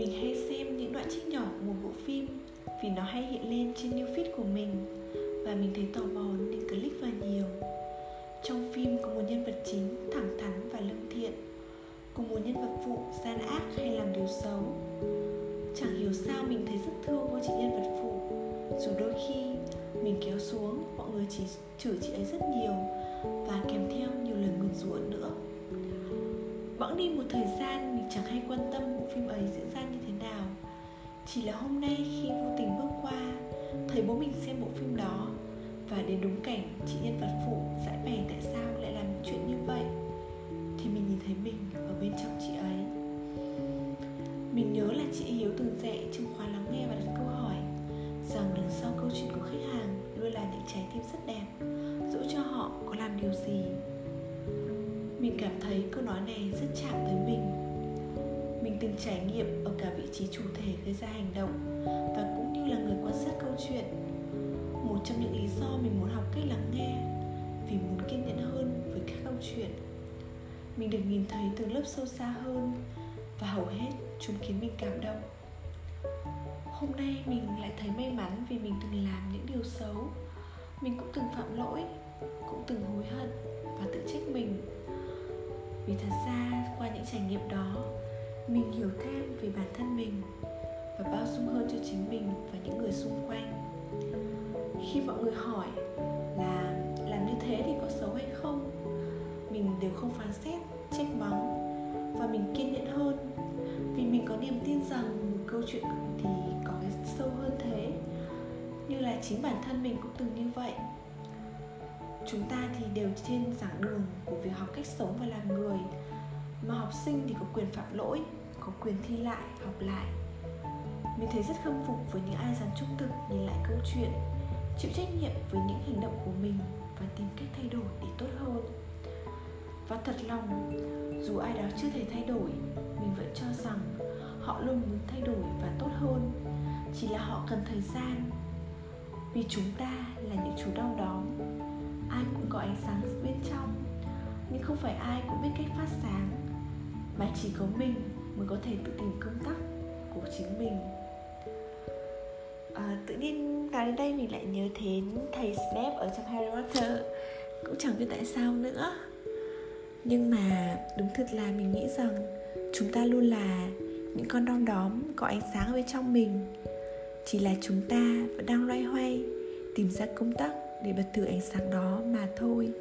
Mình hay xem những đoạn trích nhỏ của một bộ phim vì nó hay hiện lên trên new feed của mình và mình thấy tò mò nên click vào nhiều. Trong phim có một nhân vật chính thẳng thắn và lương thiện, cùng một nhân vật phụ gian ác hay làm điều xấu. Chẳng hiểu sao mình thấy rất thương cô chị nhân vật phụ, dù đôi khi mình kéo xuống mọi người chỉ chửi chị ấy rất nhiều và kèm theo nhiều lời nguyền rủa nữa bẵng đi một thời gian mình chẳng hay quan tâm bộ phim ấy diễn ra như thế nào. Chỉ là hôm nay khi vô tình bước qua, thấy bố mình xem bộ phim đó, và đến đúng cảnh chị nhân vật phụ giải bày tại sao lại làm chuyện như vậy, thì mình nhìn thấy mình ở bên trong chị ấy. Mình nhớ là chị Hiếu từng dạy trong khóa lắng nghe và đặt câu hỏi rằng đằng sau câu chuyện của khách hàng luôn là những trái tim rất đẹp, dẫu cho họ có làm điều gì mình cảm thấy câu nói này rất chạm tới mình. Mình từng trải nghiệm ở cả vị trí chủ thể gây ra hành động và cũng như là người quan sát câu chuyện. Một trong những lý do mình muốn học cách lắng nghe, vì muốn kiên nhẫn hơn với các câu chuyện. Mình được nhìn thấy từ lớp sâu xa hơn và hầu hết chúng khiến mình cảm động. Hôm nay mình lại thấy may mắn vì mình từng làm những điều xấu. Mình cũng từng phạm lỗi, cũng từng hối hận và tự trách mình vì thật ra, qua những trải nghiệm đó, mình hiểu thêm về bản thân mình và bao dung hơn cho chính mình và những người xung quanh. Khi mọi người hỏi là làm như thế thì có xấu hay không, mình đều không phán xét, trách mắng và mình kiên nhẫn hơn. Vì mình có niềm tin rằng một câu chuyện thì có cái sâu hơn thế. Như là chính bản thân mình cũng từng như vậy chúng ta thì đều trên giảng đường của việc học cách sống và làm người. Mà học sinh thì có quyền phạm lỗi, có quyền thi lại, học lại. Mình thấy rất khâm phục với những ai dám trung thực nhìn lại câu chuyện, chịu trách nhiệm với những hành động của mình và tìm cách thay đổi để tốt hơn. Và thật lòng, dù ai đó chưa thể thay đổi, mình vẫn cho rằng họ luôn muốn thay đổi và tốt hơn. Chỉ là họ cần thời gian, vì chúng ta là những chú đau đóm ai cũng có ánh sáng bên trong. Nhưng không phải ai cũng biết cách phát sáng mà chỉ có mình mới có thể tự tìm công tắc của chính mình. À, tự nhiên nói đến đây mình lại nhớ đến thầy Snape ở trong Harry Potter. Cũng chẳng biết tại sao nữa. Nhưng mà đúng thật là mình nghĩ rằng chúng ta luôn là những con đom đóm có ánh sáng ở bên trong mình. Chỉ là chúng ta vẫn đang loay hoay tìm ra công tắc để bật thử ánh sáng đó mà thôi.